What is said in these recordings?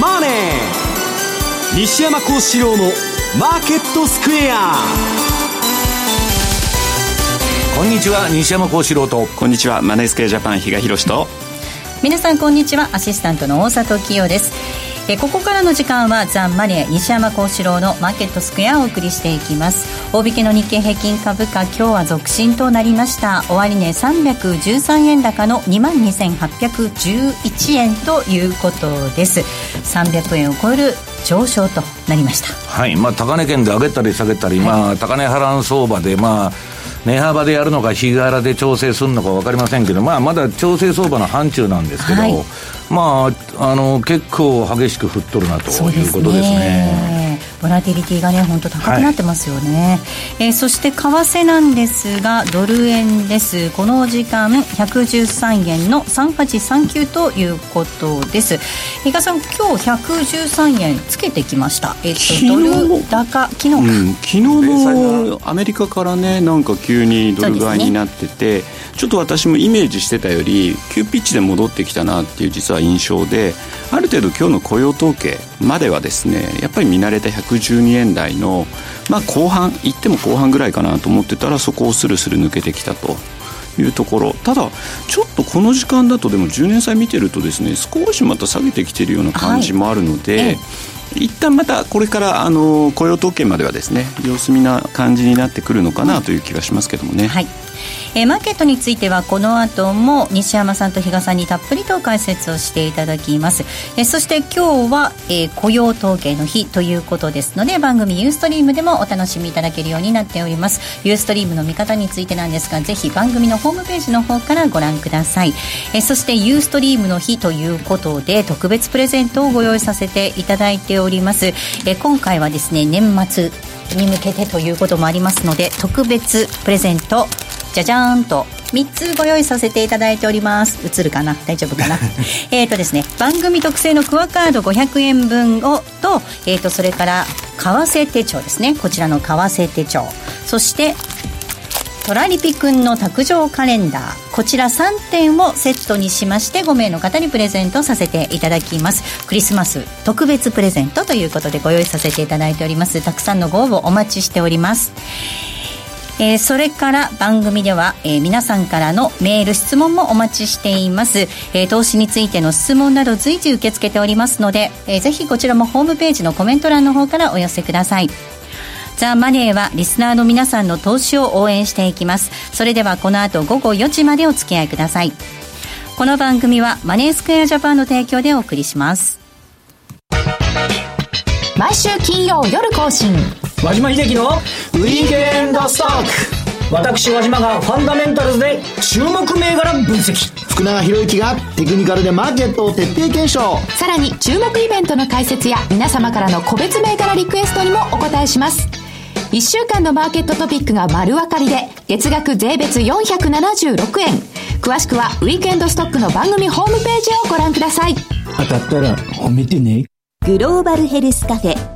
マネー」西山幸四郎の「マーケットスクエア」こんにちは西山幸四郎と。こんにちはマネースクエアジャパン比嘉宏と。皆さんこんにちは。アシスタントの大里清ですえここからの時間はザ・マネー西山幸四郎のマーケットスクエアをお送りしていきます。大引けの日経平均株価今日は続伸となりました。終値313円高の2万2811円ということです。300円を超える上昇となりました。はい。まあ高値圏で上げたり下げたり、はい、まあ高値波乱相場でまあ値幅でやるのか日柄で調整するのか分かりませんけど、まあ、まだ調整相場の範疇なんですけど、はい、まあ、あの結構激しく振っとるなということですね。ボラティリティがね本当高くなってますよね、はい、えー、そして為替なんですがドル円です。この時間113円の3839ということです。比嘉さん今日113円つけてきました。えっ、ー、とドル高昨日か、うん、昨日のアメリカからねなんか急にドル買いになってて、ね、ちょっと私もイメージしてたより急ピッチで戻ってきたなっていう実は印象である程度今日の雇用統計まではですねやっぱり見慣れた112円台の、まあ、後半いっても後半ぐらいかなと思ってたらそこをスルスル抜けてきたと。いうところ。ただちょっとこの時間だとでも10年債見てるとですね少しまた下げてきてるような感じもあるので、はい。一旦またこれからあの雇用統計まではですね様子見な感じになってくるのかなという気がしますけどもね。はいえー、マーケットについてはこの後も西山さんと比嘉さんにたっぷりと解説をしていただきます、えー、そして今日は、えー、雇用統計の日ということですので番組ユーストリームでもお楽しみいただけるようになっております。ユーストリームの見方についてなんですがぜひ番組のホームページの方からご覧ください、えー、そしてユーストリームの日ということで特別プレゼントをご用意させていただいております、えー、今回はですね年末に向けてということもありますので特別プレゼントじゃじゃーんと3つご用意させていただいております。映るかな？大丈夫かな？えっとですね番組特製のクアカード500円分をと,、えーと、それから為替手帳ですね。こちらの為替手帳。そしてトラリピくんの卓上カレンダー。こちら3点をセットにしまして5名の方にプレゼントさせていただきます。クリスマス特別プレゼントということでご用意させていただいております。たくさんのご応募お待ちしておりますえー、それから番組では、えー、皆さんからのメール質問もお待ちしています、えー、投資についての質問など随時受け付けておりますので、えー、ぜひこちらもホームページのコメント欄の方からお寄せください。ザ・マネーはリスナーの皆さんの投資を応援していきます。それではこの後午後4時までお付き合いください。この番組はマネースクエアジャパンの提供でお送りします。毎週金曜夜更新。和島秀樹のウィークエンドストック。私和島がファンダメンタルズで注目銘柄分析。福永博之がテクニカルでマーケットを徹底検証。さらに注目イベントの解説や皆様からの個別銘柄リクエストにもお答えします。1週間のマーケットトピックが丸分かりで月額税別476円。詳しくはウィークエンドストックの番組ホームページをご覧ください。当たったら褒めてね。グローバルヘルスカフェ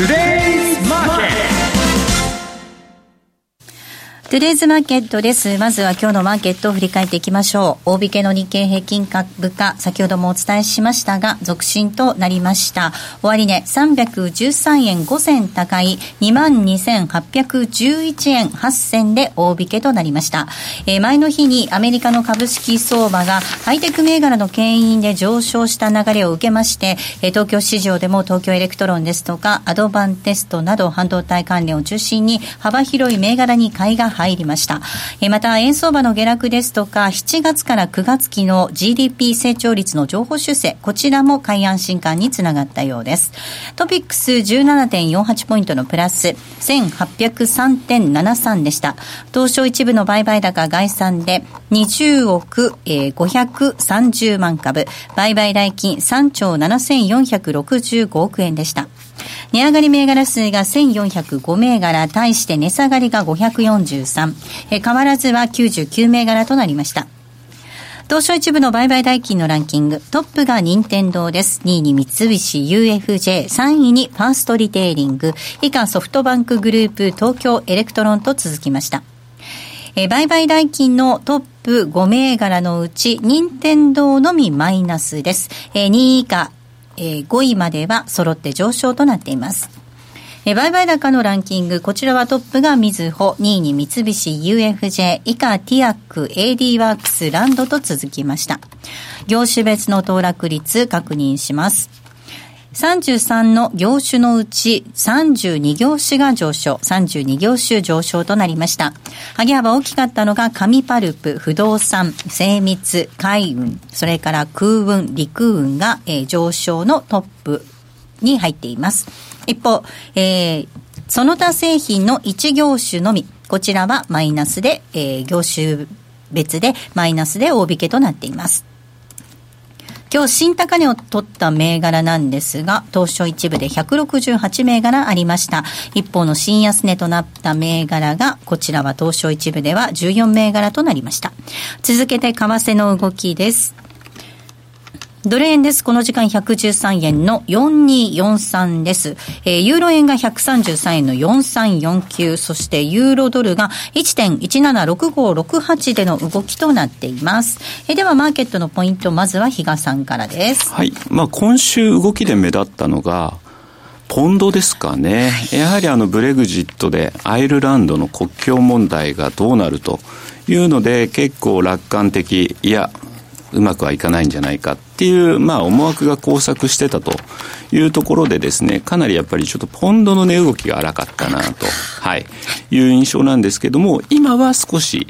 Today トゥデイズマーケットです。まずは今日のマーケットを振り返っていきましょう。大引けの日経平均株価、先ほどもお伝えしましたが、続伸となりました。終値、ね、313円5銭高い22,811円8銭で大引けとなりました。えー、前の日にアメリカの株式相場がハイテク銘柄の牽引で上昇した流れを受けまして、え、東京市場でも東京エレクトロンですとか、アドバンテストなど半導体関連を中心に幅広い銘柄に買いが入りました。えまた、円相場の下落ですとか、7月から9月期の GDP 成長率の上方修正、こちらも買い安心感につながったようです。トピックス17.48ポイントのプラス、1803.73でした。東証一部の売買高概算で20億、えー、530万株、売買代金3兆7465億円でした。値上がり銘柄数が1405銘柄、対して値下がりが543、え変わらずは99銘柄となりました。東証一部の売買代金のランキング、トップが任天堂です。2位に三菱 UFJ、3位にファーストリテイリング、以下ソフトバンクグループ東京エレクトロンと続きました。え売買代金のトップ5銘柄のうち、任天堂のみマイナスです。え2位以下、え5位までは揃って上昇となっています。え売買高のランキング、こちらはトップがみずほ、2位に三菱 UFJ、以下ティアック、AD ワークス、ランドと続きました。業種別の騰落率確認します。33の業種のうち32業種が上昇、32業種上昇となりました。上げ幅大きかったのが紙パルプ、不動産、精密、海運、それから空運、陸運が、えー、上昇のトップに入っています。一方、えー、その他製品の1業種のみ、こちらはマイナスで、えー、業種別でマイナスで大引けとなっています。今日新高値を取った銘柄なんですが、東証一部で168銘柄ありました。一方の新安値となった銘柄が、こちらは東証一部では14銘柄となりました。続けて為替の動きです。ドル円です。この時間113円の4243です。えー、ユーロ円が133円の4349、そしてユーロドルが1.176568での動きとなっています。えー、ではマーケットのポイント、まずは比嘉さんからです。はい。まあ今週動きで目立ったのが、ポンドですかね。やはりあのブレグジットでアイルランドの国境問題がどうなるというので結構楽観的、いや、うまくはいかないんじゃないかっていう、まあ、思惑が交錯してたというところでですね、かなりやっぱりちょっとポンドの値動きが荒かったなと、はい、いう印象なんですけども、今は少し、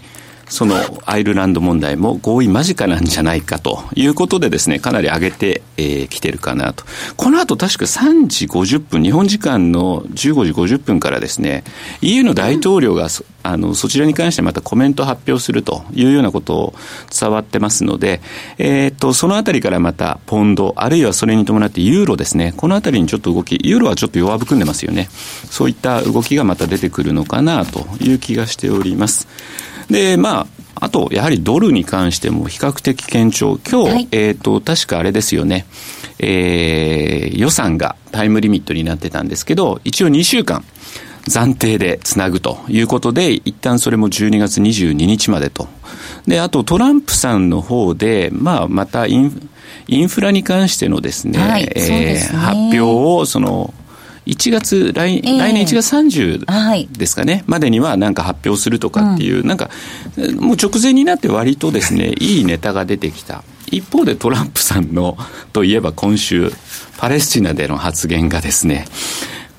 そのアイルランド問題も合意間近なんじゃないかということでですね、かなり上げてき、えー、てるかなと。この後確か3時50分、日本時間の15時50分からですね、EU の大統領がそあのそちらに関してまたコメント発表するというようなことを伝わってますので、えー、っと、そのあたりからまたポンド、あるいはそれに伴ってユーロですね、このあたりにちょっと動き、ユーロはちょっと弱含んでますよね。そういった動きがまた出てくるのかなという気がしております。で、まあ、あと、やはりドルに関しても比較的堅調。今日、はい、えっ、と、確かあれですよね。えー、予算がタイムリミットになってたんですけど、一応2週間、暫定でつなぐということで、一旦それも12月22日までと。で、あとトランプさんの方で、まあ、またインインフラに関してのですね、はい、えーね、発表を、その、1月来、えー、来年1月30ですかね、はい、までにはなんか発表するとかっていう、うん、なんか、もう直前になって割とですね、いいネタが出てきた。一方でトランプさんの、といえば今週、パレスチナでの発言がですね、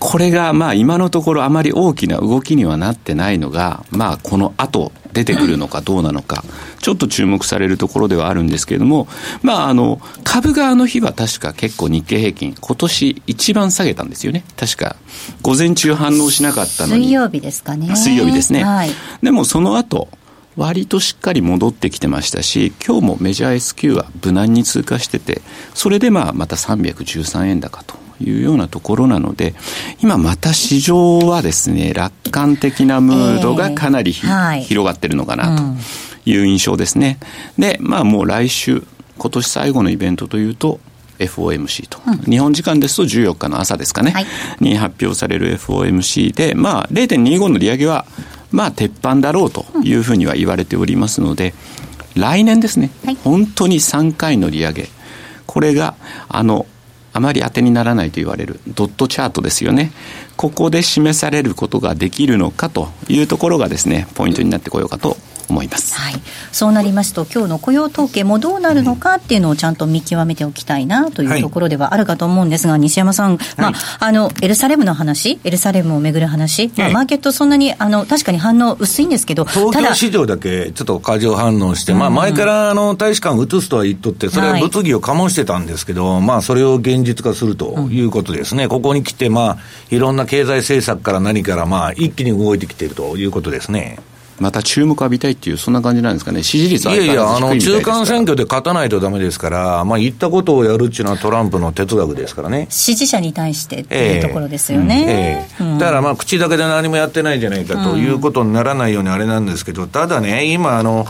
これがまあ今のところあまり大きな動きにはなってないのが、まあこの後出てくるのかどうなのか、ちょっと注目されるところではあるんですけれども、まああの、株があの日は確か結構日経平均、今年一番下げたんですよね。確か、午前中反応しなかったのに。水曜日ですかね。水曜日ですね。はい、でもその後、割としっかり戻ってきてましたし、今日もメジャー S q は無難に通過してて、それでまあまた313円高というようなところなので、今また市場はですね、楽観的なムードがかなり、えーはい、広がってるのかなという印象ですね。で、まあもう来週、今年最後のイベントというと、FOMC と、うん、日本時間ですと14日の朝ですかね、はい、に発表される FOMC で、まあ、0.25の利上げは、まあ、鉄板だろうというふうには言われておりますので、来年ですね、はい、本当に3回の利上げ、これが、あの、あまり当てにならないと言われるドットチャートですよね。ここで示されることができるのかというところがですね、ポイントになってこようかと思います、はい、そうなりますと今日の雇用統計もどうなるのかっていうのをちゃんと見極めておきたいなというところではあるかと思うんですが、はい、西山さん、まあ、あのエルサレムの話エルサレムをめぐる話、まあ、マーケットそんなにあの確かに反応薄いんですけど東京市場だけちょっと過剰反応して、まあ、前からあの大使館移すとは言っとってそれは物議を醸してたんですけど、はい、まあ、それを現実化するということですね、うん、ここに来て、まあ、いろんな経済政策から何から、まあ、一気に動いてきているということですね。また注目浴びたいっていう、そんな感じなんですかね、支持率いやいや、あの中間選挙で勝たないとだめですから、まあ、言ったことをやるっていうのはトランプの哲学ですからね。支持者に対してっていうところですよね、えーえー、だからまあ口だけで何もやってないじゃないかということにならないようにあれなんですけど、ただね、今あの、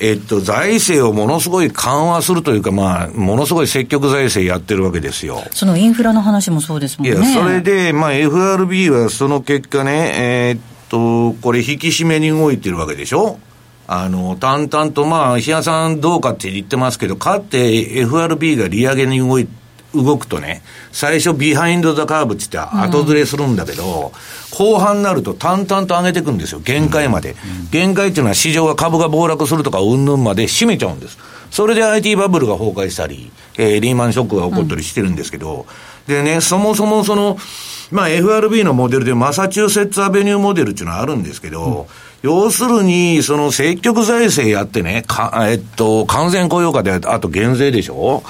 えっと、財政をものすごい緩和するというか、まあ、ものすごい積極財政やってるわけですよ。そのインフラの話もそうですもんね。いや、それで、まあ、FRB はその結果ね、えー、っと、これ引き締めに動いてるわけでしょ？あの、淡々と、まあ、日野さんどうかって言ってますけど、かって FRB が利上げに動い動くとね、最初 behind the curve って言って後ずれするんだけど、うん、後半になると淡々と上げていくんですよ、限界まで。うん、限界っていうのは市場が株が暴落するとかうんぬんまで締めちゃうんです。それで IT バブルが崩壊したり、えー、リーマンショックが起こったりしてるんですけど、うん、でね、そもそもその、まあ FRB のモデルでマサチューセッツアベニューモデルっていうのはあるんですけど、要するに、その積極財政やってね、か、えっと、完全雇用化であと減税でしょ？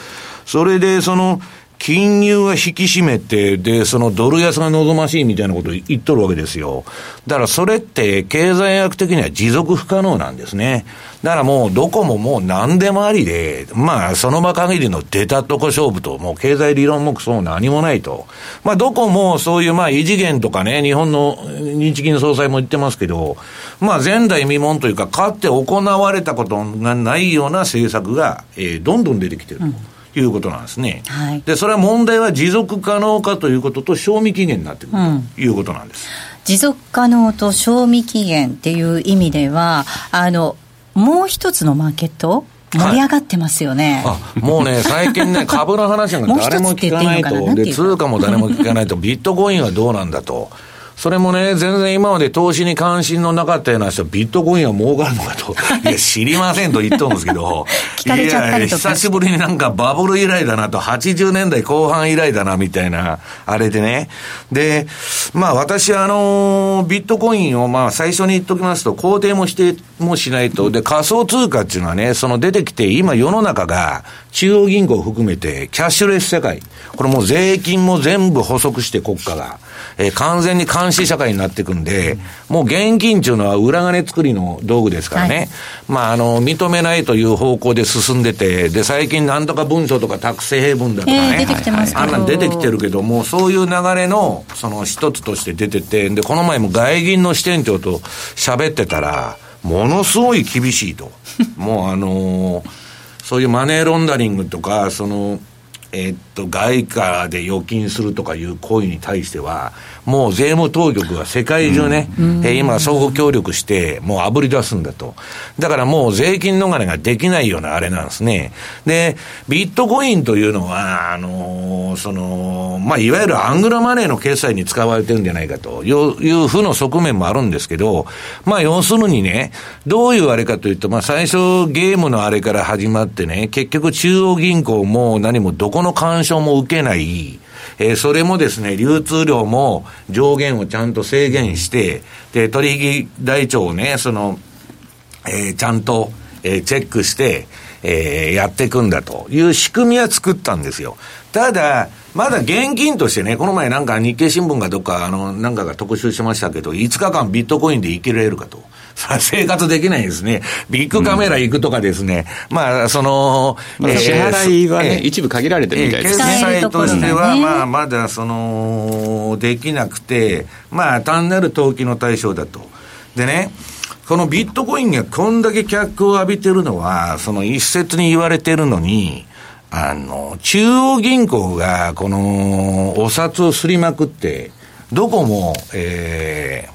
それで、その、金融が引き締めて、で、そのドル安が望ましいみたいなことを言っとるわけですよ。だからそれって経済学的には持続不可能なんですね。だからもうどこももう何でもありで、まあその場限りの出たとこ勝負と、もう経済理論もそう何もないと。まあどこもそういうまあ異次元とかね、日本の日銀総裁も言ってますけど、まあ前代未聞というか、かって行われたことがないような政策が、えー、どんどん出てきてると。うんいうことなんですね。はい、で、それは問題は持続可能かということと、賞味期限になってくるということなんです。持続可能と賞味期限っていう意味では、あの、もう一つのマーケット盛り上がってますよね、はい、もうね、最近ね、株の話が誰も聞かないと、で通貨も誰も聞かないと、ビットコインはどうなんだと。それもね、全然今まで投資に関心のなかったような人、ビットコインは儲かるのかと、いや、知りませんと言っとるんですけど、いや、久しぶりになんかバブル以来だなと、80年代後半以来だな、みたいな、あれでね。で、まあ私はあの、ビットコインをまあ最初に言っときますと、肯定もしてもしないと、で、仮想通貨っていうのはね、その出てきて、今世の中が、中央銀行を含めて、キャッシュレス世界、これもう税金も全部補足して国家が、えー、完全に監視社会になっていくんで、もう現金っていうのは裏金作りの道具ですからね、はい、まあ、あの、認めないという方向で進んでて、で、最近なんとか文書とかタクセ平文だとかね、えー、出てきてますあんなん出てきてるけども、そういう流れの、その一つとして出てて、で、この前も外銀の支店長と喋ってたら、ものすごい厳しいと。もうあのー、そういうマネーロンダリングとか、その、えー、っと、外貨で預金するとかいう行為に対しては、もう税務当局が世界中ね、うん、えー、今相互協力して、もう炙り出すんだと。だからもう税金逃れができないようなあれなんですね。で、ビットコインというのは、あのー、その、まあ、いわゆるアングラマネーの決済に使われてるんじゃないかという負の側面もあるんですけど、まあ、要するにね、どういうあれかというと、まあ、最初ゲームのあれから始まってね、結局中央銀行も何もどこの干渉も受けない、えー、それもですね、流通量も上限をちゃんと制限して、で、取引台帳をね、その、えー、ちゃんと、えー、チェックして、えー、やっていくんだという仕組みは作ったんですよ。ただ、まだ現金としてね、この前なんか日経新聞がどっか、あの、なんかが特集しましたけど、5日間ビットコインで生きられるかと。生活できないですね。ビッグカメラ行くとかですね。うん、まあ、その、まあ、支払いはね、えー、一部限られてるみたいですね。決済としては、まあ、まだその、できなくて、まあ、単なる投機の対象だと。でね、このビットコインがこんだけ脚光を浴びてるのは、その一説に言われてるのに、あの、中央銀行がこのお札をすりまくって、どこも、えー、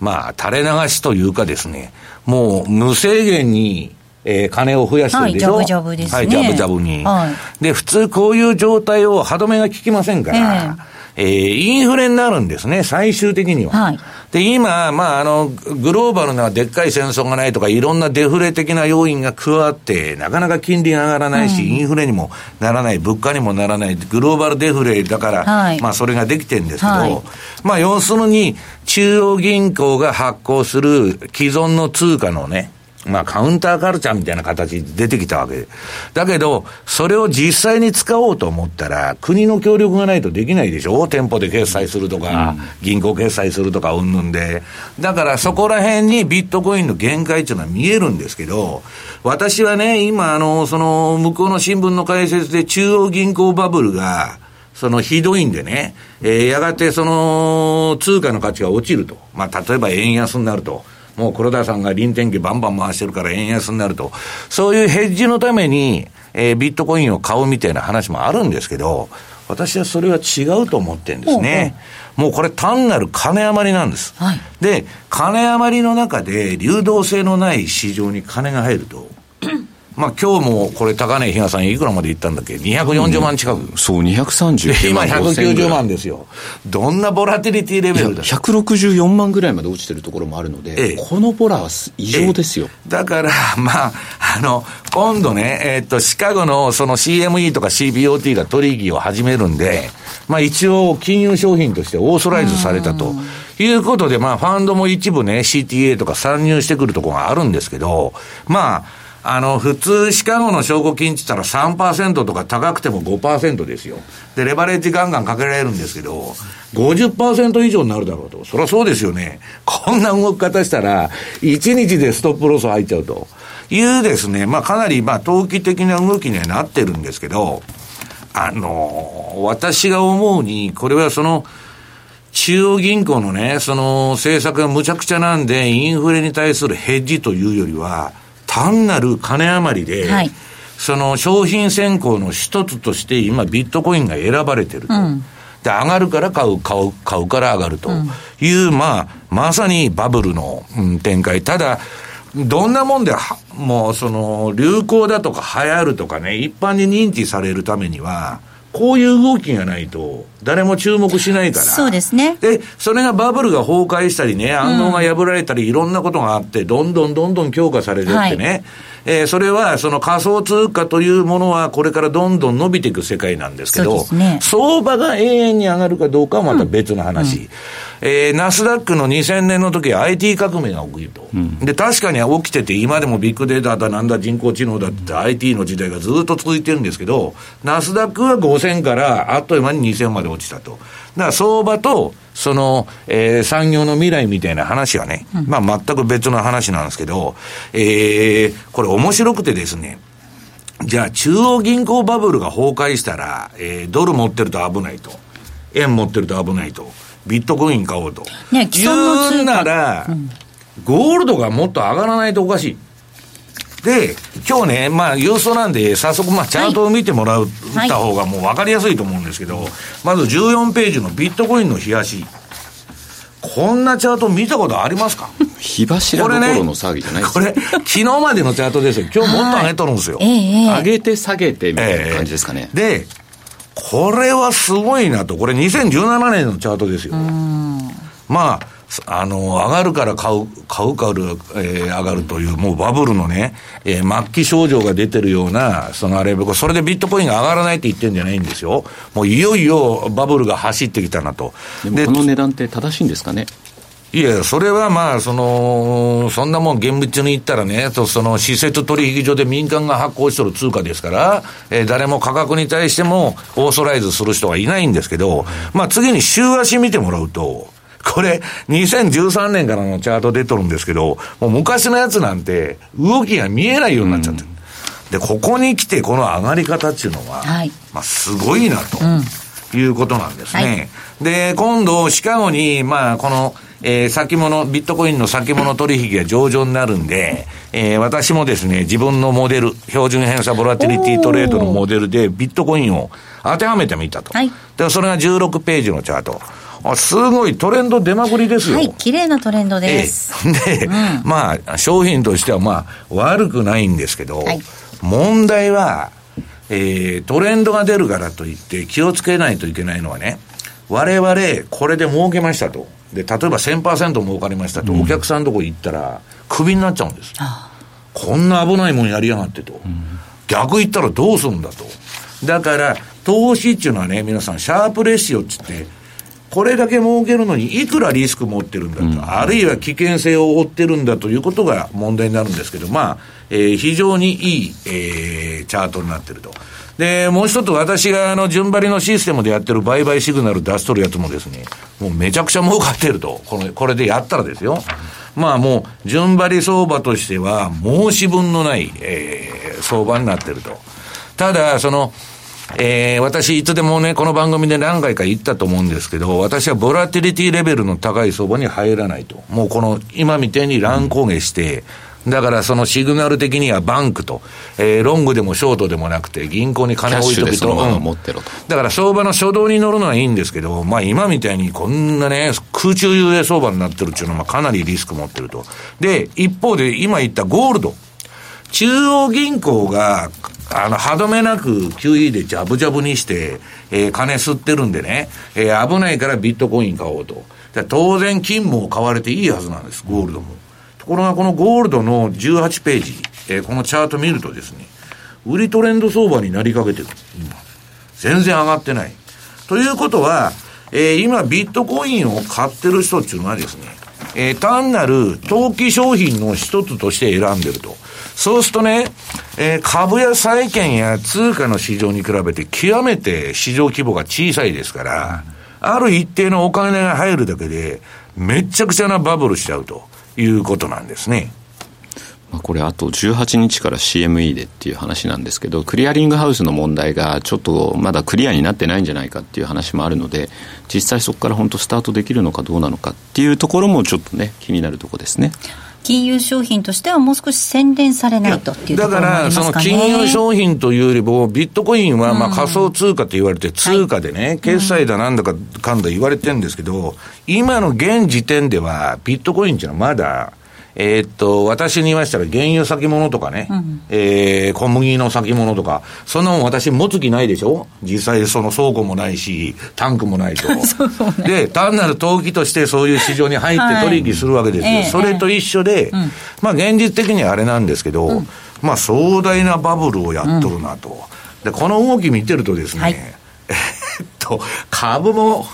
まあ、垂れ流しというかですね、もう無制限に、えー、金を増やしてるでしょ？はい、ジャブジャブですね。はい、ジャブジャブに。はい、で、普通こういう状態を歯止めが効きませんから、えーえー、インフレになるんですね、最終的には。はい、で、今、まあ、あの、グローバルなでっかい戦争がないとか、いろんなデフレ的な要因が加わって、なかなか金利が上がらないし、うん、インフレにもならない、物価にもならない、グローバルデフレだから、はい、まあ、それができてるんですけど、はい、まあ、要するに、中央銀行が発行する既存の通貨のね、まあカウンターカルチャーみたいな形で出てきたわけだけど、それを実際に使おうと思ったら、国の協力がないとできないでしょ？店舗で決済するとか、銀行決済するとか、うんぬんで。だからそこら辺にビットコインの限界っていうのは見えるんですけど、私はね、今あの、その、向こうの新聞の解説で中央銀行バブルが、そのひどいんでね、えー、やがてその通貨の価値が落ちると。まあ、例えば円安になると。もう黒田さんが臨転機バンバン回してるから円安になると。そういうヘッジのために、えー、ビットコインを買うみたいな話もあるんですけど、私はそれは違うと思ってるんですね。もうこれ単なる金余りなんです。はい、で、金余りの中で流動性のない市場に金が入ると、まあ今日もこれ高値比嘉さんいくらまでいったんだっけ ?240 万近く。うん、そう、239万。今190万ですよ。どんなボラティリティレベルだ ?164 万ぐらいまで落ちてるところもあるので、ええ、このボラは異常ですよ。だから、まあ、あの、今度ね、えー、っと、シカゴのその CME とか CBOT が取引を始めるんで、まあ一応金融商品としてオーソライズされたと。いうことで、まあ、ファンドも一部ね、CTA とか参入してくるところがあるんですけど、まあ、あの、普通、シカゴの証拠金って言ったら3%とか高くても5%ですよ。で、レバレッジガンガンかけられるんですけど、50%以上になるだろうと。そりゃそうですよね。こんな動き方したら、1日でストップロス入っちゃうと。いうですね、まあかなり、まあ投機的な動きにはなってるんですけど、あの、私が思うに、これはその、中央銀行のね、その政策がむちゃくちゃなんで、インフレに対するヘッジというよりは、単なる金余りで、はい、その商品選考の一つとして今ビットコインが選ばれてると。うんで、上がるから買う、買う、買うから上がるという、うん、まあ、まさにバブルの、うん、展開。ただ、どんなもんで、もう、その、流行だとか流行るとかね、一般に認知されるためには、こういう動きがないと、誰も注目しないから。そうですね。で、それがバブルが崩壊したりね、暗号が破られたり、いろんなことがあって、どんどんどんどん強化されてってね、はい、えー、それは、その仮想通貨というものは、これからどんどん伸びていく世界なんですけど、ね、相場が永遠に上がるかどうかはまた別の話。うんうんえー、ナスダックの2000年の時は IT 革命が起きると、うん、で、確かに起きてて、今でもビッグデータだ、なんだ、人工知能だって IT の時代がずっと続いてるんですけど、ナスダックは5000からあっという間に2000まで落ちたと。だから相場と、その、えー、産業の未来みたいな話はね、うん、まあ全く別の話なんですけど、えー、これ面白くてですね、じゃあ中央銀行バブルが崩壊したら、えー、ドル持ってると危ないと。円持ってると危ないと。ビットコイン買おうと。ね、既存のなら、うん、ゴールドがもっと上がらないとおかしい。で、今日ね、まあ、郵送なんで、早速、まあ、チャートを見てもらう、はい、た方がもう分かりやすいと思うんですけど、まず14ページのビットコインの冷やし。こんなチャート見たことありますか？火柱の頃の騒ぎじゃないですこれ、ね、昨日までのチャートですよ。今日もっと上げとるんですよ。えー、上げて下げてみたいな感じですかね。えー、で、これはすごいなと。これ2017年のチャートですよ。まあ、あの、上がるから買う、買うから、えー、上がるという、もうバブルのね、えー、末期症状が出てるような、そのあれ、それでビットコインが上がらないって言ってるんじゃないんですよ。もういよいよバブルが走ってきたなと。でこの値段って正しいんですかね？いや、それはまあ、その、そんなもん現物に言ったらね、とその施設取引所で民間が発行しとる通貨ですから、えー、誰も価格に対してもオーソライズする人はいないんですけど、まあ次に週足見てもらうと、これ、2013年からのチャート出とるんですけど、もう昔のやつなんて、動きが見えないようになっちゃってる。うん、で、ここに来て、この上がり方っていうのは、はい、まあ、すごいなと、いうことなんですね。はい、で、今度、シカゴに、まあ、この、えー、先物、ビットコインの先物取引が上場になるんで、えー、私もですね、自分のモデル、標準偏差ボラティリティトレードのモデルでビットコインを当てはめてみたと。はい。で、それが16ページのチャート。あすごいトレンド出まくりですよ。はい、綺麗なトレンドです。えー、で、うん、まあ、商品としてはまあ、悪くないんですけど、はい、問題は、えー、トレンドが出るからといって気をつけないといけないのはね、我々、これで儲けましたと。で、例えば1000%儲かりましたと、お客さんのとこ行ったら、クビになっちゃうんです。こんな危ないもんやりやがってと。逆言ったらどうするんだと。だから、投資っていうのはね、皆さん、シャープレシオっつって、これだけ儲けるのにいくらリスク持ってるんだと、うん、あるいは危険性を負ってるんだということが問題になるんですけど、まあ、えー、非常にいい、えー、チャートになってると。で、もう一つ私があの順張りのシステムでやってる売買シグナル出しとるやつもですね、もうめちゃくちゃ儲かってると。この、これでやったらですよ。まあもう、順張り相場としては申し分のない、えー、相場になってると。ただ、その、えー、私、いつでもね、この番組で何回か言ったと思うんですけど、私はボラティリティレベルの高い相場に入らないと。もうこの、今みたいに乱高下して、だからそのシグナル的にはバンクと、えー、ロングでもショートでもなくて、銀行に金を置いとくと。持ってろと。だから相場の初動に乗るのはいいんですけど、まあ今みたいにこんなね、空中遊泳相場になってるっていうのはかなりリスク持ってると。で、一方で今言ったゴールド。中央銀行があの、歯止めなく QE でジャブジャブにして、えー、金吸ってるんでね、えー、危ないからビットコイン買おうと。当然金も買われていいはずなんです、ゴールドも。ところがこのゴールドの18ページ、えー、このチャート見るとですね、売りトレンド相場になりかけてる、今。全然上がってない。ということは、えー、今ビットコインを買ってる人っていうのはですね、えー、単なる投機商品の一つとして選んでると。そうするとね、えー、株や債券や通貨の市場に比べて極めて市場規模が小さいですから、ある一定のお金が入るだけで、めちゃくちゃなバブルしちゃうということなんですね。まあ、これあと18日から CME でっていう話なんですけど、クリアリングハウスの問題がちょっとまだクリアになってないんじゃないかっていう話もあるので、実際そこから本当スタートできるのかどうなのかっていうところもちょっとね、気になるところですね。金融商品としてはもう少し洗練されないとっていうところもありますか、ね、だから、その金融商品というよりも、ビットコインはまあ仮想通貨と言われて、通貨でね、はい、決済だなんだかかんだ言われてるんですけど、今の現時点では、ビットコインっていうのはまだ、えー、っと、私に言いましたら、原油先物とかね、うん、えー、小麦の先物とか、そんなもん私持つ気ないでしょ？実際その倉庫もないし、タンクもないと。ね、で、単なる投機としてそういう市場に入って取引するわけですよ。はい、それと一緒で、えー、まあ現実的にはあれなんですけど、うん、まあ壮大なバブルをやっとるなと。で、この動き見てるとですね、はい、と、株も、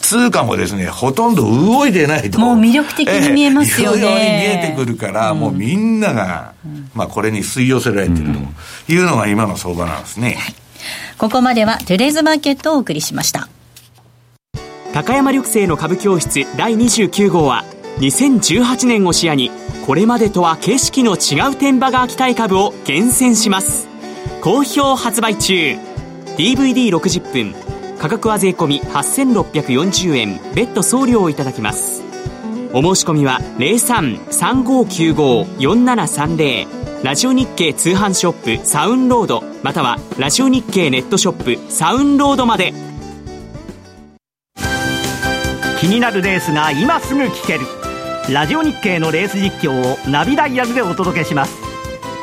通貨もですね、ほとんど動いてないと。もう魅力的に見えますよね。えー、見えてくるから、うん、もうみんなが、まあこれに吸い寄せられてるというのが今の相場なんですね。ここまではトゥレーズマーケットをお送りしました。高山緑星の株教室第29号は、2018年を視野に、これまでとは景色の違う天場が秋田株を厳選します。好評発売中。DVD60 分価格は税込8640円。別途送料をいただきます。お申し込みは0335954730ラジオ日経通販ショップサウンロードまたはラジオ日経ネットショップサウンロードまで。気になるレースが今すぐ聞ける。ラジオ日経のレース実況をナビダイヤルでお届けします。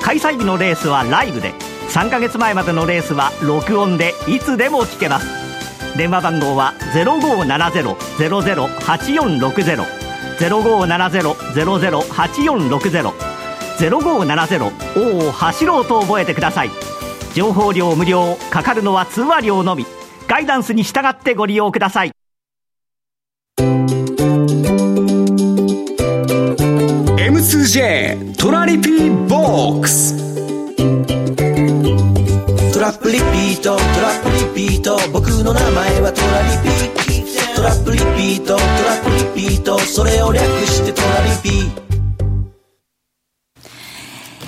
開催日のレースはライブで。3ヶ月前までのレースは録音でいつでも聞けます。電話番号は0570-008460 0570-008460 0570を走ろうと覚えてください。情報料無料かかるのは通話料のみ。ガイダンスに従ってご利用ください。M2J トラリピーボックス。プリピート。トラップリピート。僕の名前はトラリピトラップリピート。トラップリピート。それを略してトラリピ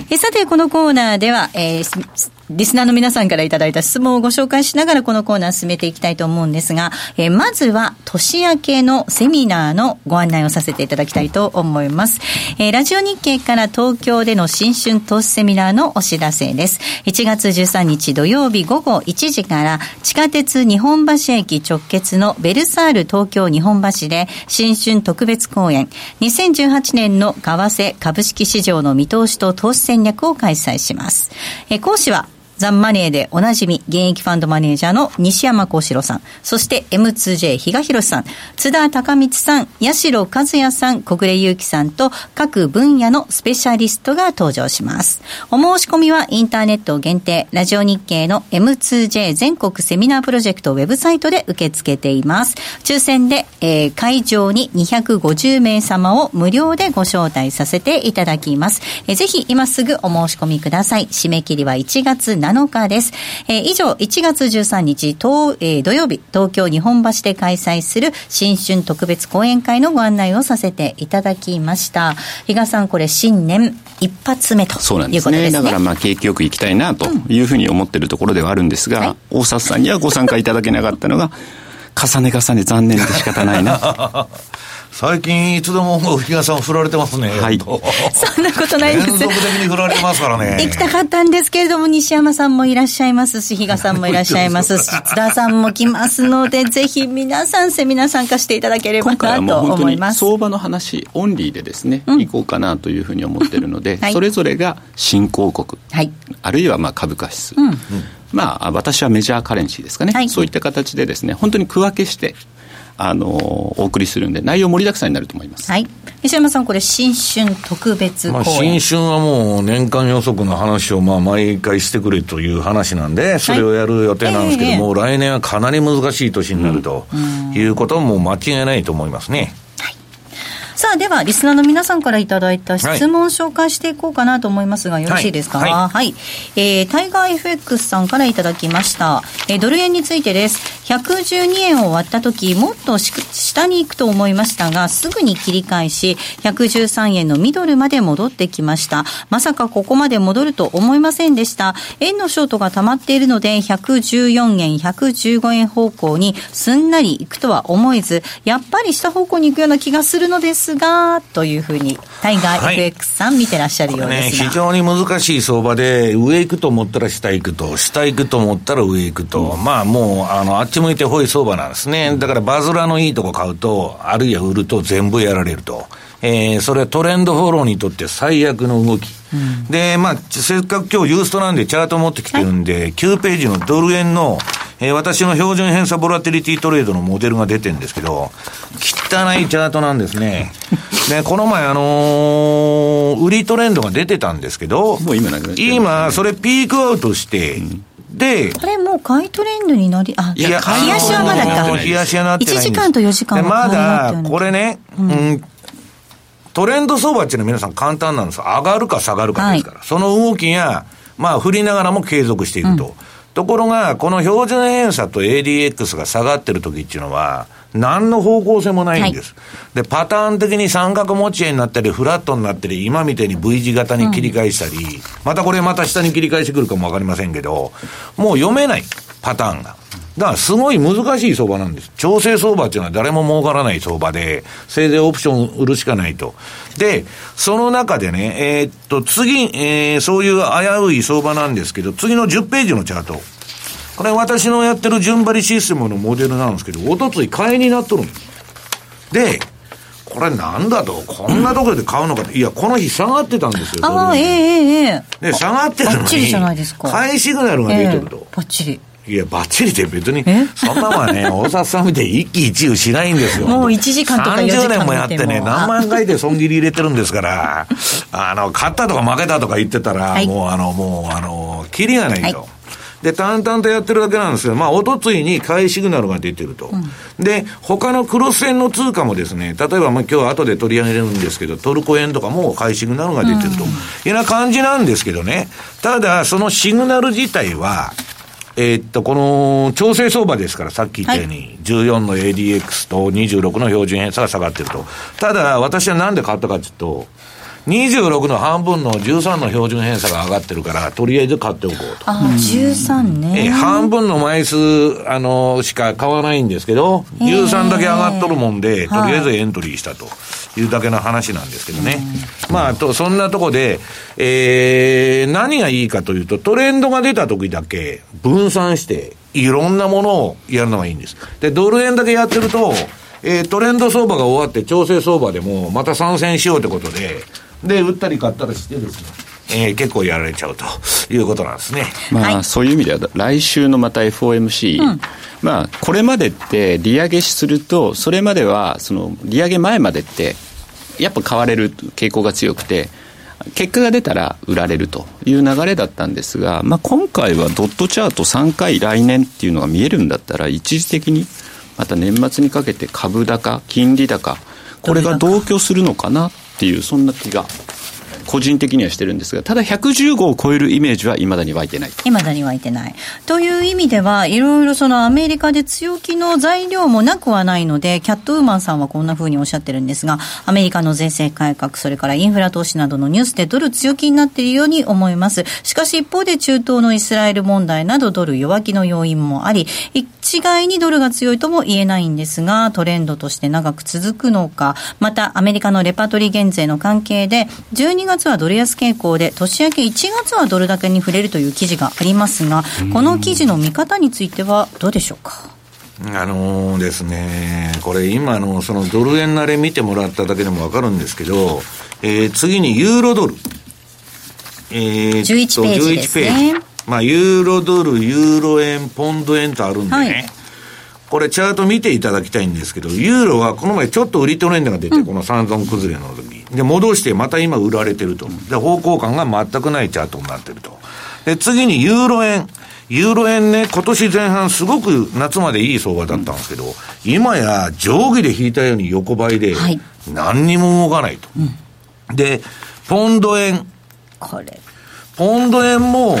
えさて、このコーナーでは、えー、リスナーの皆さんからいただいた質問をご紹介しながらこのコーナー進めていきたいと思うんですが、えー、まずは年明けのセミナーのご案内をさせていただきたいと思います。えー、ラジオ日経から東京での新春投資セミナーのお知らせです。1月13日土曜日午後1時から地下鉄日本橋駅直結のベルサール東京日本橋で新春特別公演2018年の為替株式市場の見通しと投資戦略を開催します。えー、講師はザンマネーでおなじみ、現役ファンドマネージャーの西山幸四郎さん、そして M2J 比嘉博さん、津田隆光さん、八代和也さん、小暮祐樹さんと各分野のスペシャリストが登場します。お申し込みはインターネット限定、ラジオ日経の M2J 全国セミナープロジェクトウェブサイトで受け付けています。抽選で、えー、会場に250名様を無料でご招待させていただきます。えー、ぜひ今すぐお申し込みください。締め切りは1月7日です。えー、以上、1月13日、東えー、土曜日、東京日本橋で開催する新春特別講演会のご案内をさせていただきました。比嘉さん、これ新年一発目とそうなんですね。だからまあ景気よくいきたいなというふうに思ってるところではあるんですが、うんはい、大札さんにはご参加いただけなかったのが、重ね重ね残念で仕方ないな。最近いつでも比嘉さん振られてますね。はい。そんなことないです。連続的に振られてますからね。行きたかったんですけれども、西山さんもいらっしゃいますし、比嘉さんもいらっしゃいますし、津田さんも来ますので、ぜひ皆さんセミナー参加していただければなと思います。相場の話オンリーでですね、うん、行こうかなというふうに思ってるので、はい、それぞれが新興国、はい、あるいはまあ株価指数、うんまあ、私はメジャーカレンシーですかね、はい、そういった形でですね本当に区分けしてあのお送りするんで内容盛りだくさんになると思います、はい、西山さんこれ新春特別まあ、新春はもう年間予測の話をまあ毎回してくれという話なんでそれをやる予定なんですけど、はいえー、もう来年はかなり難しい年になるということも間違いないと思いますね。さあ、では、リスナーの皆さんからいただいた質問を紹介していこうかなと思いますが、よろしいですか？はい、はい。はい、えー、タイガー FX さんからいただきました。えー、ドル円についてです。112円を割った時、もっと下に行くと思いましたが、すぐに切り返し、113円のミドルまで戻ってきました。まさかここまで戻ると思いませんでした。円のショートが溜まっているので、114円、115円方向にすんなり行くとは思えず、やっぱり下方向に行くような気がするのですが、というふうに、タイガー FX さん見てらっしゃるようですが、ね、非常に難しい相場で、上行くと思ったら下行くと、下行くと思ったら上行くと、うん、まあもう、あの、あっち向いてほい相場なんですね。だからバズラのいいとこ買うと、あるいは売ると全部やられると。えー、それはトレンドフォローにとって最悪の動き。うん、で、まあ、せっかく今日ユーストなんでチャート持ってきてるんで、はい、9ページのドル円のえー、私の標準偏差ボラティリティトレードのモデルが出てるんですけど、汚いチャートなんですね。で、この前、あのー、売りトレンドが出てたんですけど、もう今、今、それピークアウトして、うんで、あれもう買いトレンドになり、あ、いや、冷やしはまだか。冷やしはなってない1時間と4時間はまだ、これね、うん、うん、トレンド相場っていうのは皆さん簡単なんです上がるか下がるかですから。はい、その動きが、まあ、振りながらも継続していくと。うんところが、この標準偏差と ADX が下がってる時っていうのは、何の方向性もないんです。はい、で、パターン的に三角持ち合いになったり、フラットになったり、今みたいに V 字型に切り返したり、うん、またこれまた下に切り返してくるかもわかりませんけど、もう読めない、パターンが。だからすごい難しい相場なんです。調整相場っていうのは誰も儲からない相場で、せいぜいオプション売るしかないと。で、その中でね、えー、っと、次、えー、そういう危うい相場なんですけど、次の10ページのチャート。これ私のやってる順張りシステムのモデルなんですけど、おとつい買いになっとるんです。で、これなんだと、こんなところで買うのかいや、この日下がってたんですよ。ああ、ええええで、下がってるのに、買いシグナルが出てると。バッチリ。いや、ばっちりって別に、そんなもんはね、大札さん見て一喜一憂しないんですよ。もう1時間とか4時間30年もやってね、何万回で損切り入れてるんですから、あの、勝ったとか負けたとか言ってたら、はい、もうあの、もうあの、キリがないと。はいで、淡々とやってるだけなんですけど、まあ、おとついに買いシグナルが出てると。うん、で、他のクロス線の通貨もですね、例えば、まあ、今日後で取り上げるんですけど、トルコ円とかも買いシグナルが出てると。いうような感じなんですけどね。ただ、そのシグナル自体は、えー、っと、この調整相場ですから、さっき言ったように、はい、14の ADX と26の標準偏差が下がってると。ただ、私はなんで買ったかというと、26の半分の13の標準偏差が上がってるから、とりあえず買っておこうと。ああ、13ね。え、半分の枚数、あの、しか買わないんですけど、13だけ上がっとるもんで、とりあえずエントリーしたというだけの話なんですけどね。まあ、と、そんなとこで、えー、何がいいかというと、トレンドが出た時だけ分散して、いろんなものをやるのがいいんです。で、ドル円だけやってると、えー、トレンド相場が終わって調整相場でもまた参戦しようってことで、で、売ったり買ったりしてですね、えー、結構やられちゃうということなんですね。まあ、はい、そういう意味では、来週のまた FOMC、うん、まあ、これまでって利上げすると、それまでは、その、利上げ前までって、やっぱ買われる傾向が強くて、結果が出たら売られるという流れだったんですが、まあ、今回はドットチャート3回来年っていうのが見えるんだったら、一時的にまた年末にかけて株高、金利高、これが同居するのかなっていう、そんな気が個人的にはしてるんですが、ただ115を超えるイメージはいまだに湧いてない。いまだに湧いてない。という意味では、いろいろそのアメリカで強気の材料もなくはないので、キャットウーマンさんはこんなふうにおっしゃってるんですが、アメリカの税制改革、それからインフラ投資などのニュースでドル強気になっているように思います。しかし一方で中東のイスラエル問題などドル弱気の要因もあり、一概にドルが強いとも言えないんですが、トレンドとして長く続くのか、またアメリカのレパトリー減税の関係で、12月はドル安傾向で、年明け1月はドル高に触れるという記事がありますが、この記事の見方についてはどうでしょうか？あのー、ですね、これ今のそのドル円慣れ見てもらっただけでもわかるんですけど、えー、次にユーロドル。えー、11ページですね。11ページ。まあ、ユーロドル、ユーロ円、ポンド円とあるんでね。はいこれチャート見ていただきたいんですけど、ユーロはこの前ちょっと売りトレンドが出て、この三尊崩れの時。で、戻してまた今売られてると。で、方向感が全くないチャートになってると。で、次にユーロ円。ユーロ円ね、今年前半すごく夏までいい相場だったんですけど、今や定規で引いたように横ばいで、何にも動かないと。で、ポンド円。これ。ポンド円も、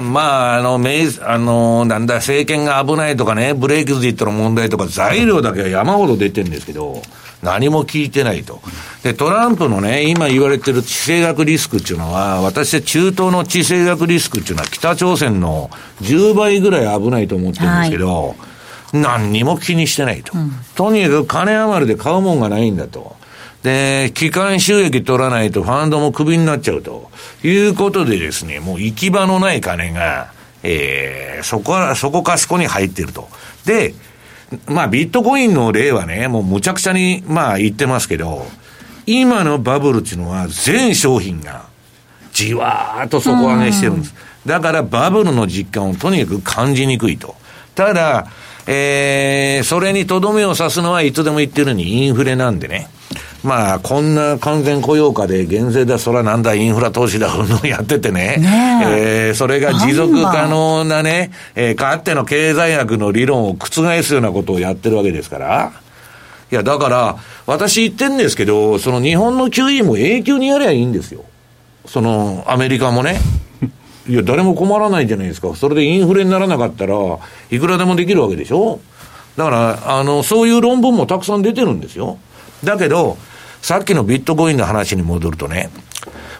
まあ、あの、めあの、なんだ、政権が危ないとかね、ブレイクズイットの問題とか、材料だけは山ほど出てるんですけど、何も聞いてないと。で、トランプのね、今言われてる地政学リスクっていうのは、私は中東の地政学リスクっていうのは北朝鮮の10倍ぐらい危ないと思ってるんですけど、はい、何にも気にしてないと。うん、とにかく金余りで買うもんがないんだと。で、機関収益取らないとファンドもクビになっちゃうということでですね、もう行き場のない金が、えー、そこは、そこかしこに入ってると。で、まあビットコインの例はね、もうむちゃくちゃに、まあ言ってますけど、今のバブルっていうのは全商品がじわーっと底上げしてるんです。だからバブルの実感をとにかく感じにくいと。ただ、えー、それにとどめを刺すのはいつでも言ってるにインフレなんでね。まあ、こんな完全雇用化で減税だ、そらなんだ、インフラ投資だ、うんのやっててね、ねえー、それが持続可能なね、えー、かっての経済学の理論を覆すようなことをやってるわけですから。いや、だから、私言ってんですけど、その日本の QE も永久にやればいいんですよ。その、アメリカもね。いや、誰も困らないじゃないですか。それでインフレにならなかったら、いくらでもできるわけでしょ？だから、あの、そういう論文もたくさん出てるんですよ。だけど、さっきのビットコインの話に戻るとね、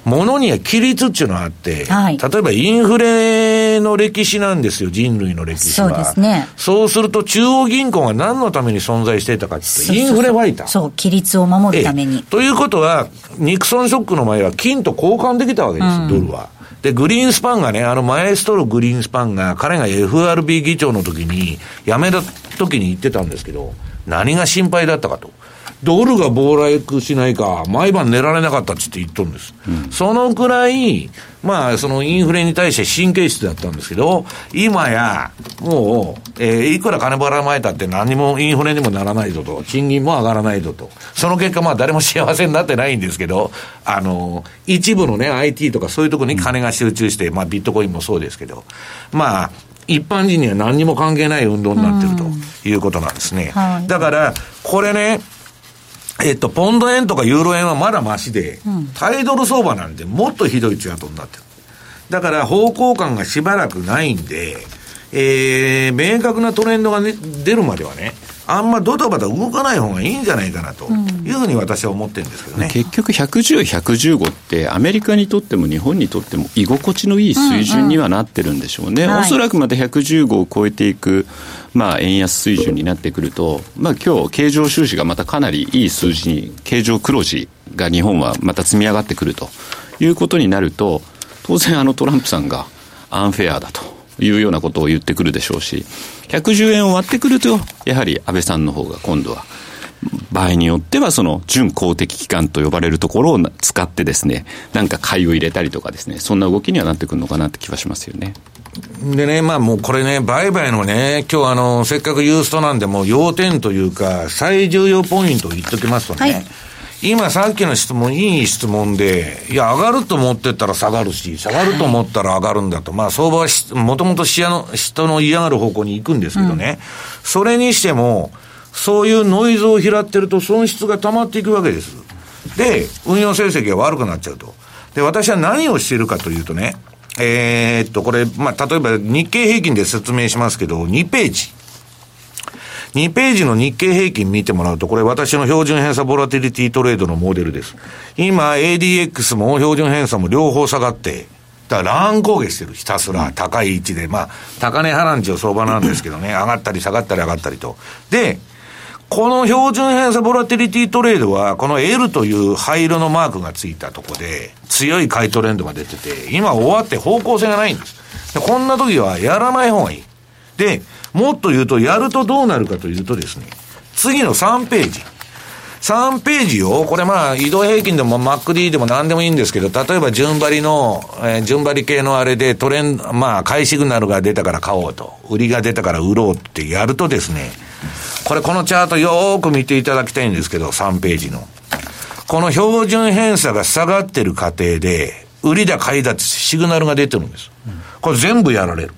ものには規律っていうのがあって、はい、例えばインフレの歴史なんですよ、人類の歴史は。そうですね。そうすると中央銀行が何のために存在していたかってインフレファイター。そう、規律を守るために。ということは、ニクソンショックの前は金と交換できたわけですよ、うん、ドルは。で、グリーンスパンがね、あのマエストログリーンスパンが、彼が FRB 議長の時に、辞めた時に言ってたんですけど、何が心配だったかと。ドルが暴落しないか、毎晩寝られなかったって言っとるんです。うん、そのくらい、まあ、そのインフレに対して神経質だったんですけど、今や、もう、えー、いくら金ばらまいたって何もインフレにもならないぞと、賃金も上がらないぞと。その結果、まあ、誰も幸せになってないんですけど、あの、一部のね、IT とかそういうところに金が集中して、まあ、ビットコインもそうですけど、まあ、一般人には何にも関係ない運動になってるということなんですね。はい、だから、これね、えっと、ポンド円とかユーロ円はまだましで、うん、タイドル相場なんてもっとひどいチャートになってる。だから方向感がしばらくないんで、えー、明確なトレンドが、ね、出るまではね、あんまドタバタ動かない方がいいんじゃないかなというふうに私は思ってるんですけどね、うん、結局110、115ってアメリカにとっても日本にとっても居心地のいい水準にはなってるんでしょうね、うんうん、おそらくまた115を超えていく、まあ、円安水準になってくると、まあ今日経常収支がまたかなりいい数字に、経常黒字が日本はまた積み上がってくるということになると、当然あのトランプさんがアンフェアだと。いうようなことを言ってくるでしょうし、110円を割ってくると、やはり安倍さんの方が今度は、場合によってはその準公的機関と呼ばれるところを使ってですね、なんか買いを入れたりとかですね、そんな動きにはなってくるのかなって気はしますよね。でね、まあもうこれね、売買のね、今日あの、せっかくユーストなんで、もう要点というか、最重要ポイントを言っときますとね、はい今さっきの質問、いい質問で、いや、上がると思ってたら下がるし、下がると思ったら上がるんだと。まあ、相場はもともと人の嫌がる方向に行くんですけどね。うん、それにしても、そういうノイズを拾ってると損失が溜まっていくわけです。で、運用成績が悪くなっちゃうと。で、私は何をしているかというとね、えー、っと、これ、まあ、例えば日経平均で説明しますけど、2ページ。2ページの日経平均見てもらうと、これ私の標準偏差ボラティリティトレードのモデルです。今、ADX も標準偏差も両方下がって、だから乱高下してる、ひたすら高い位置で、まあ、高値波乱地を相場なんですけどね、上がったり下がったり上がったりと。で、この標準偏差ボラティリティトレードは、この L という灰色のマークがついたとこで、強い買いトレンドが出てて、今終わって方向性がないんです。でこんな時はやらない方がいい。で、もっと言うと、やるとどうなるかというとですね、次の3ページ。3ページを、これまあ、移動平均でも MacD でも何でもいいんですけど、例えば順張りの、えー、順張り系のあれでトレンド、まあ、買いシグナルが出たから買おうと、売りが出たから売ろうってやるとですね、これこのチャートよーく見ていただきたいんですけど、3ページの。この標準偏差が下がってる過程で、売りだ買いだってシグナルが出てるんです。これ全部やられる。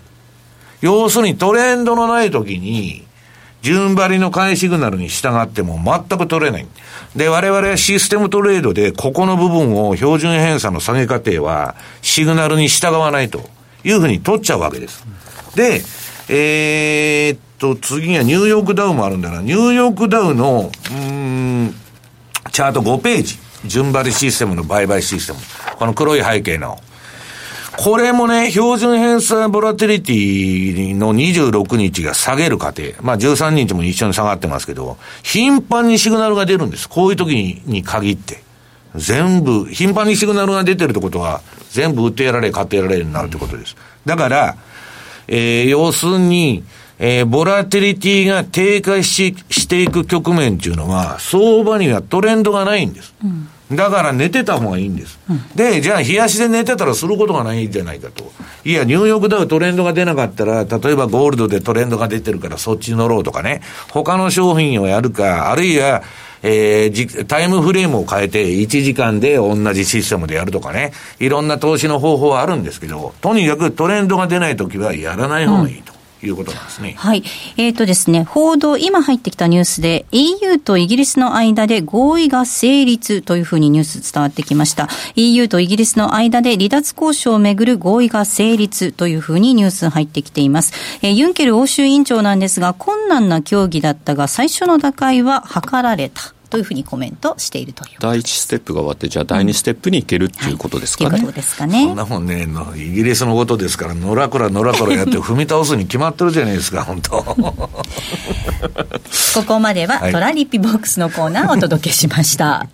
要するにトレンドのない時に、順張りの買いシグナルに従っても全く取れない。で、我々はシステムトレードで、ここの部分を標準偏差の下げ過程は、シグナルに従わないというふうに取っちゃうわけです。で、えー、っと、次はニューヨークダウもあるんだな。ニューヨークダウの、うん、チャート5ページ。順張りシステムの売買システム。この黒い背景の。これもね、標準偏差ボラテリティの26日が下げる過程。まあ13日も一緒に下がってますけど、頻繁にシグナルが出るんです。こういう時に限って。全部、頻繁にシグナルが出てるってことは、全部売ってやられ、買ってやられるになるってことです。だから、えー、要するに、えー、ボラテリティが低下ししていく局面っていうのは、相場にはトレンドがないんです。うんだから寝てた方がいいんです。うん、で、じゃあ、冷やしで寝てたらすることがないんじゃないかと。いや、ニューヨークダウトレンドが出なかったら、例えばゴールドでトレンドが出てるからそっち乗ろうとかね、他の商品をやるか、あるいは、えー、タイムフレームを変えて1時間で同じシステムでやるとかね、いろんな投資の方法はあるんですけど、とにかくトレンドが出ないときはやらない方がいいと。うんいうことなんですね。はい。えっ、ー、とですね、報道、今入ってきたニュースで、EU とイギリスの間で合意が成立というふうにニュース伝わってきました。EU とイギリスの間で離脱交渉をめぐる合意が成立というふうにニュース入ってきています。えー、ユンケル欧州委員長なんですが、困難な協議だったが、最初の打開は図られた。というふうにコメントしているという第一ステップが終わってじゃあ第二ステップにいけるっていうことですかね、はい、いうことですかね。そんなもんねイギリスのことですからのらこらのらこらやって踏み倒すに決まってるじゃないですか本当。ここまでは、トラリピボックスのコーナーをお届けしました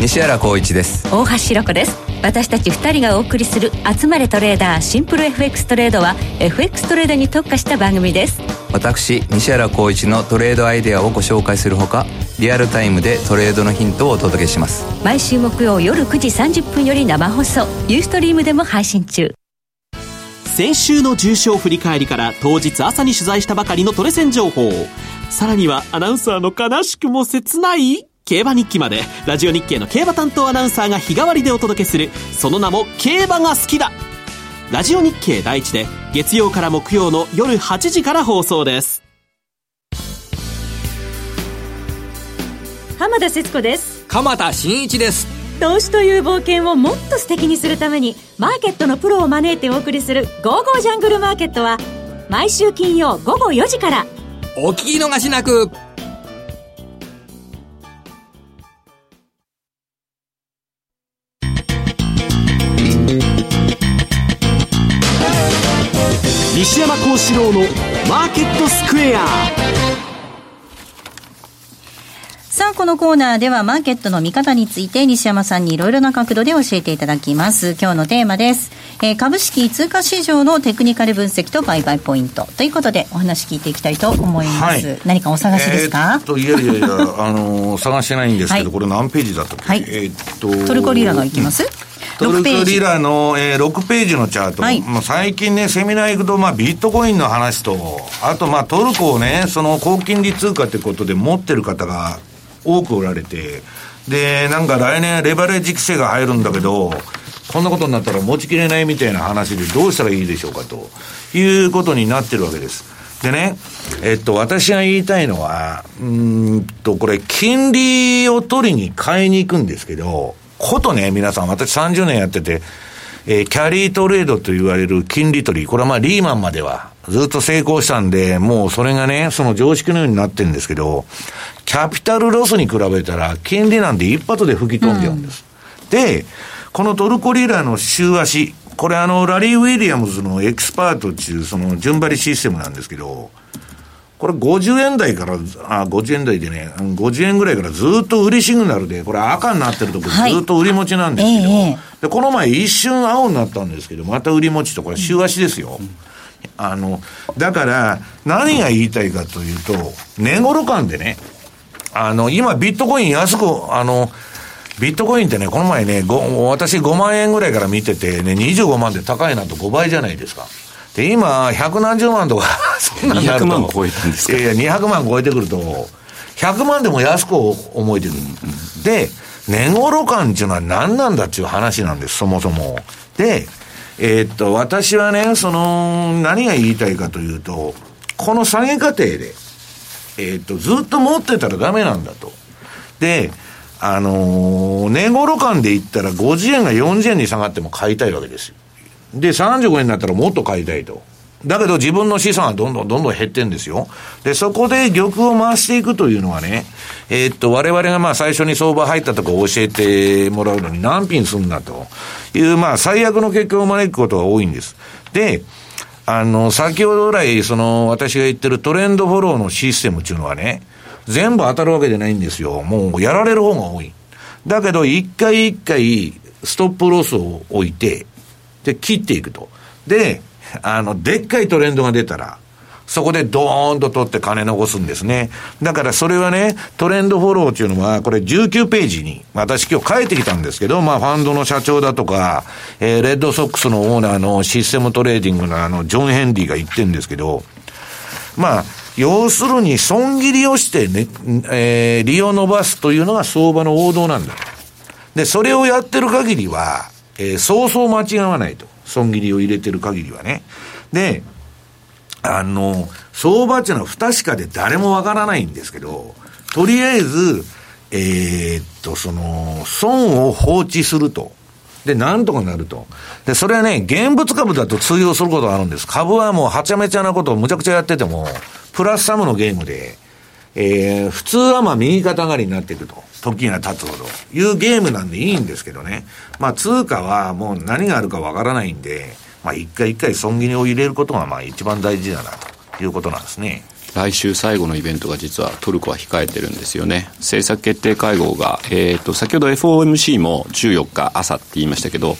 西原光一です。大橋ひろ子です。私たち2人がお送りする「集まれトレーダーシンプル FX トレード」は FX トレードに特化した番組です。私西原光一のトレードアイデアをご紹介するほかリアルタイムでトレードのヒントをお届けします。毎週木曜夜9時30分より生放送。ユーストリームでも配信中。先週の重賞振り返りから当日朝に取材したばかりのトレセン情報。さらにはアナウンサーの悲しくも切ない？競馬日記までラジオ日経の競馬担当アナウンサーが日替わりでお届けするその名も競馬が好きだ。ラジオ日経第一で月曜から木曜の夜8時から放送です。浜田節子です。鎌田新一です。投資という冒険をもっと素敵にするためにマーケットのプロを招いてお送りする「ゴーゴージャングルマーケット」は毎週金曜午後4時から。お聞き逃しなく西山幸四郎のマーケットスクエア。ささあ、このコーナーではマーケットの見方について西山さんにいろいろな角度で教えていただきます。今日のテーマです。えー、株式通貨市場のテクニカル分析と売買ポイント。ということでお話聞いていきたいと思います。はい、何かお探しですか、えー、といやいやいや、あのー、探してないんですけど、はい、これ何ページだったっけ、はい、えー、っとトルコリラのいきます、うんトルクリラの、えー、6ページのチャート、はい、まあ、最近ね、セミナー行くと、まあ、ビットコインの話と、あと、まあ、トルコをね、その高金利通貨ってことで持ってる方が多くおられて、で、なんか来年レバレッジ規制が入るんだけど、こんなことになったら持ちきれないみたいな話でどうしたらいいでしょうかということになってるわけです。でね、えっと、私が言いたいのは、うんと、これ、金利を取りに買いに行くんですけど、ことね、皆さん、私30年やってて、えー、キャリートレードと言われる金利取り、これはまあリーマンまではずっと成功したんで、もうそれがね、その常識のようになってるんですけど、キャピタルロスに比べたら、金利なんて一発で吹き飛んじゃうんです。うん、で、このトルコリラの週足、これあの、ラリー・ウィリアムズのエキスパートっていうその順張りシステムなんですけど、これ50円台から、あ、50円台でね、50円ぐらいからずっと売りシグナルで、これ赤になってるところずっと売り持ちなんですけど、はいえー、で、この前一瞬青になったんですけど、また売り持ちと、これ週足ですよ。あの、だから、何が言いたいかというと、値頃感でね、あの、今ビットコイン安く、あの、ビットコインってね、この前ね、私5万円ぐらいから見ててね、25万で高いなと5倍じゃないですか。で、今、百何十万とか そんな200万超えたんですか？いやいや、200万超えてくると、100万でも安く思えてくる。で、値頃感っていうのは何なんだっていう話なんです、そもそも。で、えー、っと、私はね、その、何が言いたいかというと、この下げ過程で、えー、っと、ずっと持ってたらダメなんだと。で、あのー、値頃感で言ったら50円が40円に下がっても買いたいわけですよ。で、35円になったらもっと買いたいと。だけど自分の資産はどんどんどんどん減ってんですよ。で、そこで玉を回していくというのはね、えー、っと、我々がまあ最初に相場入ったとこ教えてもらうのに何品すんだという、まあ最悪の結果を招くことが多いんです。で、あの、先ほど来、その、私が言ってるトレンドフォローのシステムっていうのはね、全部当たるわけじゃないんですよ。もうやられる方が多い。だけど、一回一回、ストップロスを置いて、で、切っていくと。で、あの、でっかいトレンドが出たら、そこでドーンと取って金残すんですね。だからそれはね、トレンドフォローっていうのは、これ19ページに、私今日書いてきたんですけど、まあファンドの社長だとか、えー、レッドソックスのオーナーのシステムトレーディングのあの、ジョン・ヘンリーが言ってるんですけど、まあ、要するに損切りをしてね、えー、利を伸ばすというのが相場の王道なんだ。で、それをやってる限りは、えー、そうそう間違わないと。損切りを入れてる限りはね。で、あの、相場っていうのは不確かで誰もわからないんですけど、とりあえず、えー、っと、その、損を放置すると。で、なんとかなると。で、それはね、現物株だと通用することがあるんです。株はもうはちゃめちゃなことをむちゃくちゃやってても、プラスサムのゲームで、えー、普通はまあ右肩上がりになっていくと。時が経つほど。いうゲームなんでいいんですけどね。まあ通貨はもう何があるかわからないんで、まあ一回一回損切りを入れることがまあ一番大事だなということなんですね。来週最後のイベントが実はトルコは控えてるんですよね。政策決定会合が、えっ、ー、と、先ほど FOMC も14日朝って言いましたけど、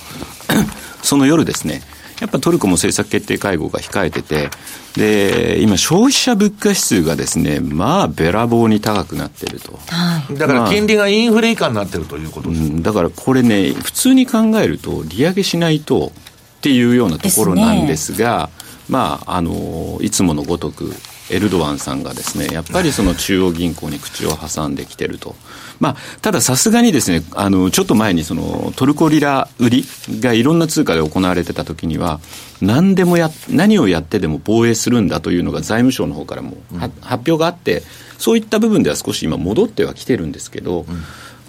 その夜ですね、やっぱトルコも政策決定会合が控えてて、で、今、消費者物価指数がですね、まあ、べらぼうに高くなってると。はい、だから金利がインフレ以下になってるということです、まあうん、だからこれね、普通に考えると、利上げしないとっていうようなところなんですが、すね、まあ、あの、いつものごとく、エルドアンさんがですね、やっぱりその中央銀行に口を挟んできてると。まあ、たださすがにですね、あの、ちょっと前にそのトルコリラ売りがいろんな通貨で行われてた時には、何でもや、何をやってでも防衛するんだというのが財務省の方からも、うん、発表があって、そういった部分では少し今戻ってはきてるんですけど、うん、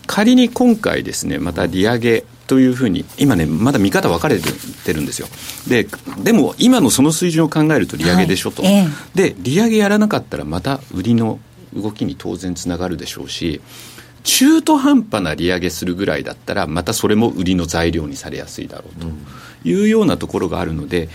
仮に今回ですね、また利上げというふうに、今ね、まだ見方分かれてるんですよ。で、でも今のその水準を考えると利上げでしょと。はいえで、利上げやらなかったらまた売りの動きに当然つながるでしょうし、中途半端な利上げするぐらいだったら、またそれも売りの材料にされやすいだろうというようなところがあるので、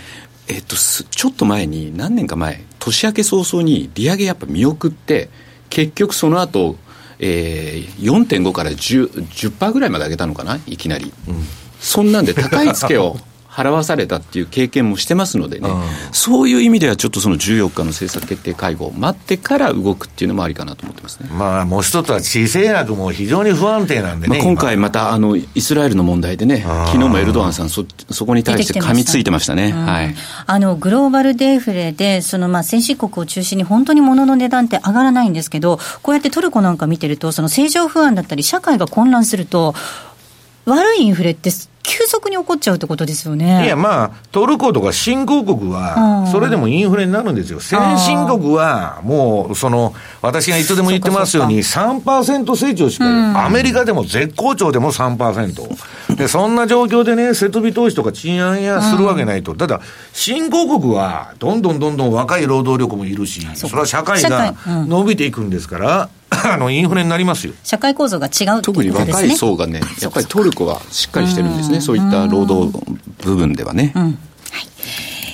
えっと、ちょっと前に、何年か前、年明け早々に利上げやっぱ見送って、結局その後、えー、4.5から 10%, 10ぐらいまで上げたのかないきなり、うん、そんなんで高いツケを払わされたっていう経験もしてますのでね、うん、そういう意味ではちょっとその14日の政策決定会合を待ってから動くっていうのもありかなと思ってますね。まあ、もう一つは地政学も非常に不安定なんでね。まあ、今回またあのイスラエルの問題でね、昨日もエルドアンさんそ、そこに対して噛みついてましたね。たはい。あの、グローバルデフレで、そのまあ先進国を中心に本当に物の値段って上がらないんですけど、こうやってトルコなんか見てると、その政情不安だったり、社会が混乱すると、悪いインフレって急速に起こっちゃうってことですよね。いや、まあ、トルコとか新興国は、それでもインフレになるんですよ。先進国は、もう、その、私がいつでも言ってますように、3%成長しか、うん、アメリカでも絶好調でも3%。で、そんな状況でね、設備投資とか賃上げするわけないと。ただ、新興国は、どんどんどんどん若い労働力もいるし、それは社会が伸びていくんですから、あのインフレになりますよ。社会構造が違う、ね、特に若い層がね、やっぱりトルコはしっかりしてるんですね、そういった労働部分ではね。うん、はい。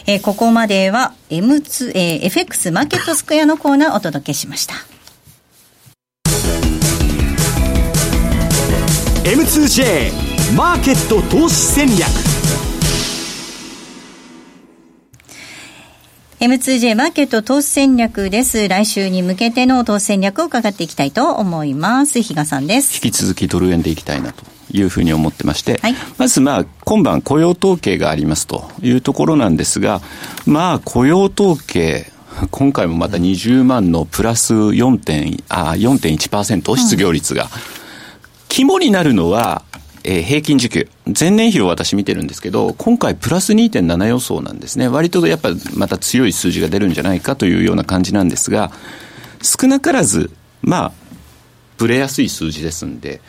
えー、ここまでは M2、えー、FX マーケットスクエアのコーナーをお届けしました。M2J マーケット投資戦略 M2J マーケット投資戦略です。来週に向けての投資戦略を伺っていきたいと思います。比嘉さんです。引き続きドル円でいきたいなというふうに思ってまして、はい、まずまあ今晩雇用統計がありますというところなんですが、まあ雇用統計、今回もまた20万のプラス4.1%、あ4.1%失業率が、うん、肝になるのは、えー、平均時給。前年比を私見てるんですけど、今回プラス2.7予想なんですね。割とやっぱまた強い数字が出るんじゃないかというような感じなんですが、少なからず、まあ、ぶれやすい数字ですんで、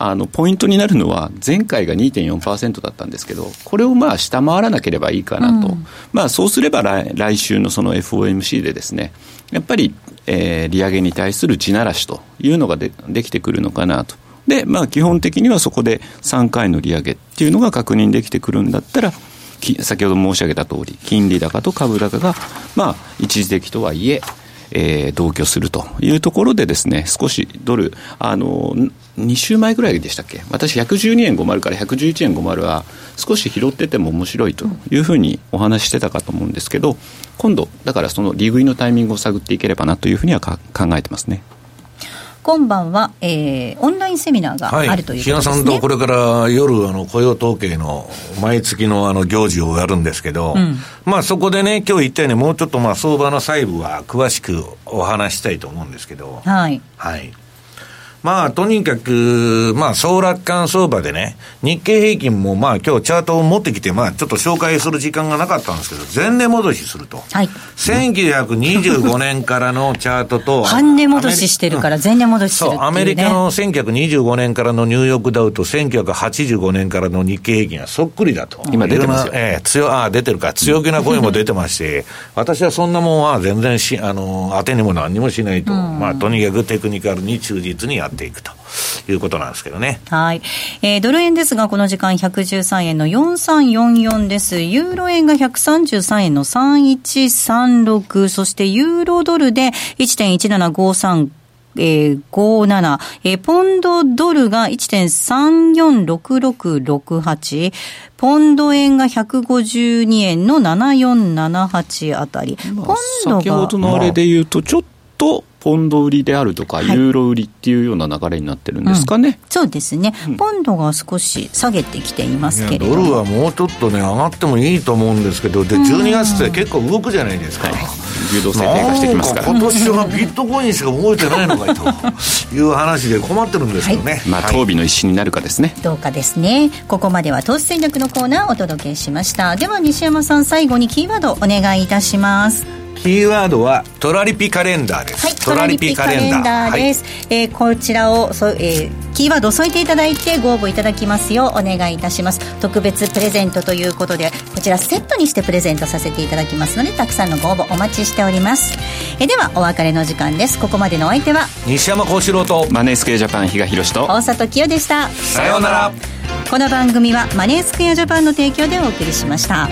あの、ポイントになるのは、前回が2.4%だったんですけど、これをまあ下回らなければいいかなと。うん、まあそうすれば来来週のその FOMC でですね、やっぱり、えー、利上げに対する地ならしというのがでできてくるのかなと。で、まあ、基本的にはそこで3回の利上げっていうのが確認できてくるんだったら、先ほど申し上げた通り、金利高と株高が、まあ、一時的とはいえ、えー、同居するというところでですね、少しドル、あの、2週前ぐらいでしたっけ？私112円50から111円50は少し拾ってても面白いというふうにお話ししてたかと思うんですけど、今度、だからその利食いのタイミングを探っていければなというふうには考えてますね。今晩は、えー、オンラインセミナーがあるということですね、はい、さんとこれから夜あの雇用統計の毎月のあの行事をやるんですけど、うん、まあそこでね今日言ったようにもうちょっとまあ相場の細部は詳しくお話したいと思うんですけど。はい、はいまあ、とにかく、まあ、総楽観相場でね、日経平均も、まあ、今日チャートを持ってきて、まあ、ちょっと紹介する時間がなかったんですけど、前年戻しすると。はい。1925年からのチャートと、半値戻ししてるから、前年戻しする、ね、そう、アメリカの1925年からのニューヨークダウと、1985年からの日経平均はそっくりだと。今出てますよ。ええー、強、ああ、出てるか、強気な声も出てまして、私はそんなもんは全然し、あの、当てにも何にもしないと、まあ、とにかくテクニカルに忠実にやっていくということなんですけどね。はい。えー、ドル円ですが、この時間113円の4344です。ユーロ円が133円の3136、そしてユーロドルで1.1753えー、57、えー、ポンドドルが1.346668、ポンド円が152円の7478あたり。ポンドが。先ほどのあれで言うと、ちょっと、ポンド売りであるとか、ユーロ売りっていうような流れになってるんですかね、うん、そうですね、ポンドが少し下げてきていますけれど。ドルはもうちょっとね、上がってもいいと思うんですけど、で12月って結構動くじゃないですか。流動性低下してきますから。今年はビットコインしか動いてないのかいと いう話で困ってるんですけどね、はい、まあ当備の一心になるかですね。どうかですね。ここまでは投資戦略のコーナーをお届けしました。では西山さん最後にキーワードお願いいたしますキーワードはトラリピカレンダーです。はい、トラリピカレンダーです。はい、えー、こちらをそ、えー、キーワードを添えていただいてご応募いただきますようお願いいたします。特別プレゼントということで、こちらセットにしてプレゼントさせていただきますので、たくさんのご応募お待ちしております。えー、ではお別れの時間です。ここまでのお相手は西山幸四郎とマネースクエアジャパン比嘉宏と大里清でした。さようなら。この番組はマネースクエアジャパンの提供でお送りしました。